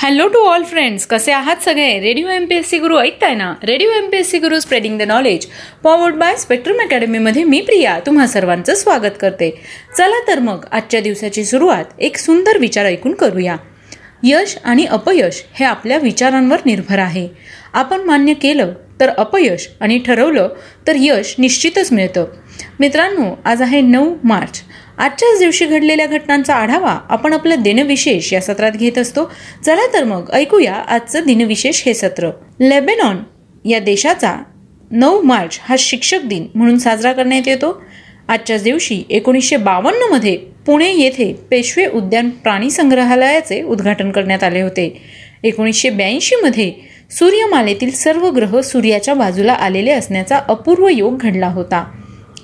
Hello to all friends कसे आहात सगळे? Radio M P S C Guru ऐकताय ना? Radio M P S C Guru spreading the knowledge powered by spectrum अकॅडमीमध्ये मी प्रिया तुम्हा सर्वांचं स्वागत करते. चला तर मग आजच्या दिवसाची सुरुवात एक सुंदर विचार ऐकून करूया. यश आणि अपयश हे आपल्या विचारांवर निर्भर आहे. आपण मान्य केलं तर अपयश आणि ठरवलं तर यश निश्चितच मिळतं. मित्रांनो आज आहे नऊ मार्च. आजच्याच दिवशी घडलेल्या घटनांचा आढावा आपण आपलं दिनविशेष या सत्रात घेत असतो. चला तर मग ऐकूया आजचं दिनविशेष हे सत्र. लेबेनॉन या देशाचा नऊ मार्च हा शिक्षक दिन म्हणून साजरा करण्यात येतो. आजच्याच दिवशी एकोणीसशे बावन्नमध्ये पुणे येथे पेशवे उद्यान प्राणी संग्रहालयाचे उद्घाटन करण्यात आले होते. एकोणीसशे ब्याऐंशीमध्ये सूर्यमालेतील सर्व ग्रह सूर्याच्या बाजूला आलेले असण्याचा अपूर्व योग घडला होता.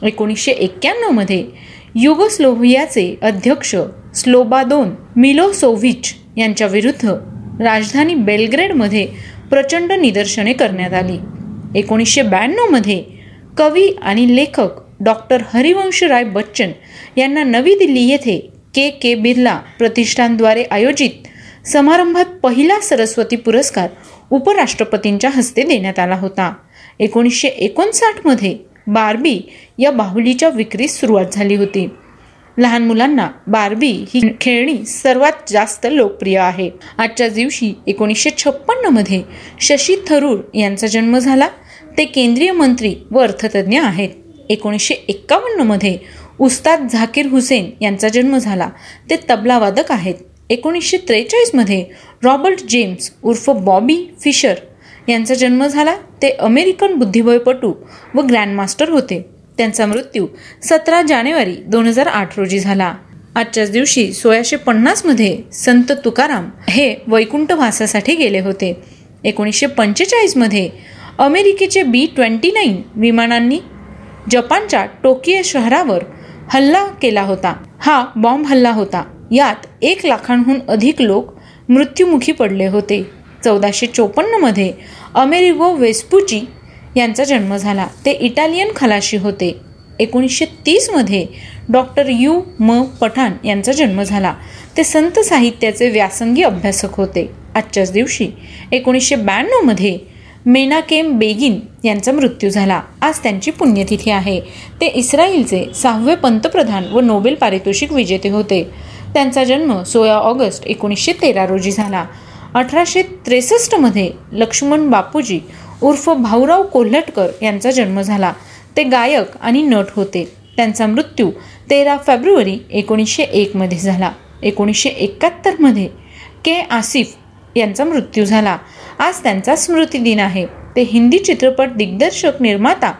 एकोणीसशे एक्क्याण्णवमध्ये युगोस्लोव्हियाचे अध्यक्ष स्लोबादोन मिलोसोव्हिच यांच्या विरुद्ध राजधानी बेलग्रेडमध्ये प्रचंड निदर्शने करण्यात आली. एकोणीसशे ब्याण्णवमध्ये कवी आणि लेखक डॉक्टर हरिवंशराय बच्चन यांना नवी दिल्ली येथे के. के. बिर्ला प्रतिष्ठानद्वारे आयोजित समारंभात पहिला सरस्वती पुरस्कार उपराष्ट्रपतींच्या हस्ते देण्यात आला होता. एकोणीसशे एकोणसाठमध्ये बार्बी या बाहुलीच्या विक्रीस सुरुवात झाली होती. लहान मुलांना बार्बी ही खेळणी सर्वात जास्त लोकप्रिय आहे. आजच्या दिवशी एकोणीसशे छप्पन्नमध्ये शशी थरूर यांचा जन्म झाला. ते केंद्रीय मंत्री व अर्थतज्ञ आहेत. एकोणीसशे एक्कावन्नमध्ये उस्ताद झाकीर हुसेन यांचा जन्म झाला. ते तबलावादक आहेत. एकोणीसशे त्रेचाळीसमध्ये रॉबर्ट जेम्स उर्फ बॉबी फिशर यांचा जन्म झाला. ते अमेरिकन बुद्धिबळपटू व ग्रँडमास्टर होते. त्यांचा मृत्यू सतरा जानेवारी दोन हजार आठ रोजी झाला. आजच्याच दिवशी सोळाशे पन्नासमध्ये संत तुकाराम हे वैकुंठवासासाठी गेले होते. एकोणीसशे पंचेचाळीसमध्ये अमेरिकेचे बी ट्वेंटी नाईन विमानांनी जपानच्या टोकियो शहरावर हल्ला केला होता. हा बॉम्ब हल्ला होता. यात एक लाखांहून अधिक लोक मृत्युमुखी पडले होते. चौदाशे चोपन्नमध्ये अमेरिगो वेस्पुची यांचा जन्म झाला. ते इटालियन खलाशी होते. एकोणीसशे तीसमध्ये डॉक्टर यू म पठाण यांचा जन्म झाला. ते संत साहित्याचे व्यासंगी अभ्यासक होते. आजच्याच दिवशी एकोणीसशे ब्याण्णवमध्ये मेनाकेम बेगिन यांचा मृत्यू झाला. आज त्यांची पुण्यतिथी आहे. ते इस्रायलचे सहावे पंतप्रधान व नोबेल पारितोषिक विजेते होते. त्यांचा जन्म सोळा ऑगस्ट एकोणीसशे तेरा रोजी झाला. अठराशे त्रेसष्टमध्ये लक्ष्मण बापूजी उर्फ भाऊराव कोल्हटकर यांचा जन्म झाला. ते गायक आणि नट होते. त्यांचा मृत्यू तेरा फेब्रुवारी एकोणीसशे एकमध्ये झाला. एकोणीसशे एकाहत्तरमध्ये के आसिफ यांचा मृत्यू झाला. आज त्यांचा स्मृती दिन आहे. ते हिंदी चित्रपट दिग्दर्शक निर्माता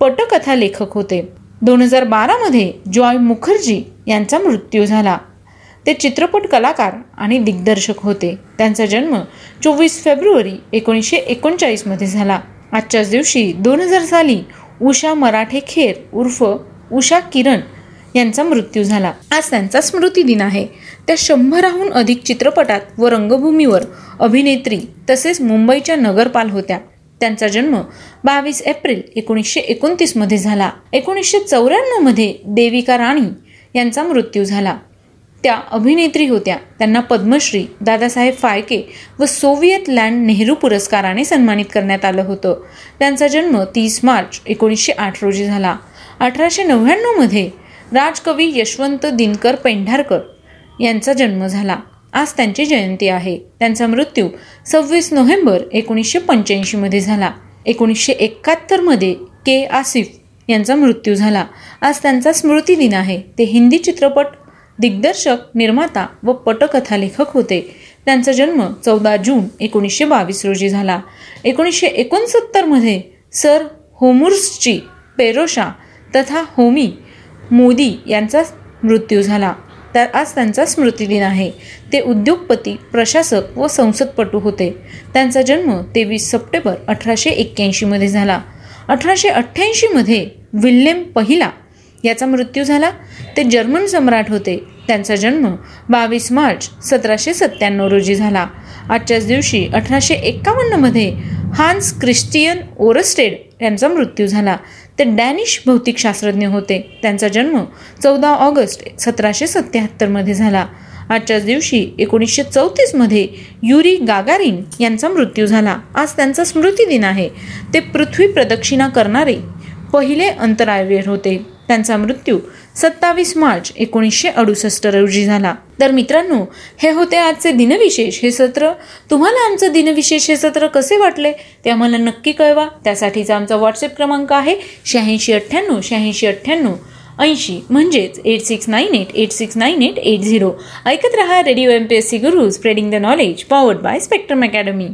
पटकथा लेखक होते. दोन हजार बारामध्ये जॉय मुखर्जी यांचा मृत्यू झाला. ते चित्रपट कलाकार आणि दिग्दर्शक होते. त्यांचा जन्म चोवीस फेब्रुवारी एकोणीसशे एकोणचाळीसमध्ये झाला. आजच्याच दिवशी दोन हजार साली उषा मराठे खेर उर्फ उषा किरण यांचा मृत्यू झाला. आज त्यांचा स्मृती दिन आहे. त्या शंभराहून अधिक चित्रपटात व रंगभूमीवर अभिनेत्री तसेच मुंबईच्या नगरपाल होत्या. त्यांचा जन्म बावीस एप्रिल एकोणीसशे एकोणतीसमध्ये झाला. एकोणीसशे चौऱ्याण्णवमध्ये देविका राणी यांचा मृत्यू झाला. त्या अभिनेत्री होत्या. त्यांना पद्मश्री दादासाहेब फाळके व सोव्हिएत लँड नेहरू पुरस्काराने सन्मानित करण्यात आलं होतं. त्यांचा जन्म तीस मार्च एकोणीसशे आठ रोजी झाला. अठराशे नव्याण्णवमध्ये राजकवी यशवंत दिनकर पेंढारकर यांचा जन्म झाला. आज त्यांची जयंती आहे. त्यांचा मृत्यू सव्वीस नोव्हेंबर एकोणीसशे पंच्याऐंशीमध्ये झाला. एकोणीसशे एकाहत्तरमध्ये के आसिफ यांचा मृत्यू झाला. आज त्यांचा स्मृती दिन आहे. ते हिंदी चित्रपट दिग्दर्शक निर्माता व पटकथालेखक होते. त्यांचा जन्म चौदा जून एकोणीसशे बावीस रोजी झाला. एकोणीसशे एकोणसत्तरमध्ये सर होमुर्सची पेरोशा तथा होमी मोदी यांचा मृत्यू झाला. तर आज त्यांचा स्मृतिदिन आहे. ते उद्योगपती प्रशासक व संसदपटू होते. त्यांचा जन्म तेवीस सप्टेंबर अठराशे एक्क्याऐंशीमध्ये झाला. अठराशे अठ्ठ्याऐंशीमध्ये विल्यम पहिला याचा मृत्यू झाला. ते जर्मन सम्राट होते. त्यांचा जन्म बावीस मार्च सतराशे सत्त्याण्णव रोजी झाला. आजच्याच दिवशी अठराशे एक्कावन्नमध्ये हान्स क्रिस्टियन ओरस्टेड यांचा मृत्यू झाला. ते डॅनिश भौतिकशास्त्रज्ञ होते. त्यांचा जन्म चौदा ऑगस्ट सतराशे सत्याहत्तरमध्ये झाला. आजच्याच दिवशी एकोणीसशे चौतीसमध्ये युरी गागारिन यांचा मृत्यू झाला. आज त्यांचा स्मृती दिन आहे. ते पृथ्वी प्रदक्षिणा करणारे पहिले अंतराळवीर होते. त्यांचा मृत्यू सत्तावीस मार्च एकोणीसशे अडुसष्ट रोजी झाला. तर मित्रांनो हे होते आजचे दिनविशेष. हे सत्र तुम्हाला आमचं दिनविशेष हे सत्र कसे वाटले? ते आम्हाला नक्की कळवा. त्यासाठीचा आमचा व्हॉट्सअप क्रमांक आहे शहाऐंशी अठ्ठ्याण्णव शहाऐंशी अठ्ठ्याण्णव ऐंशी. म्हणजेच eight six nine eight eight six nine eight eight zero ऐकत रहा radio M P S C Guru spreading the knowledge powered by spectrum academy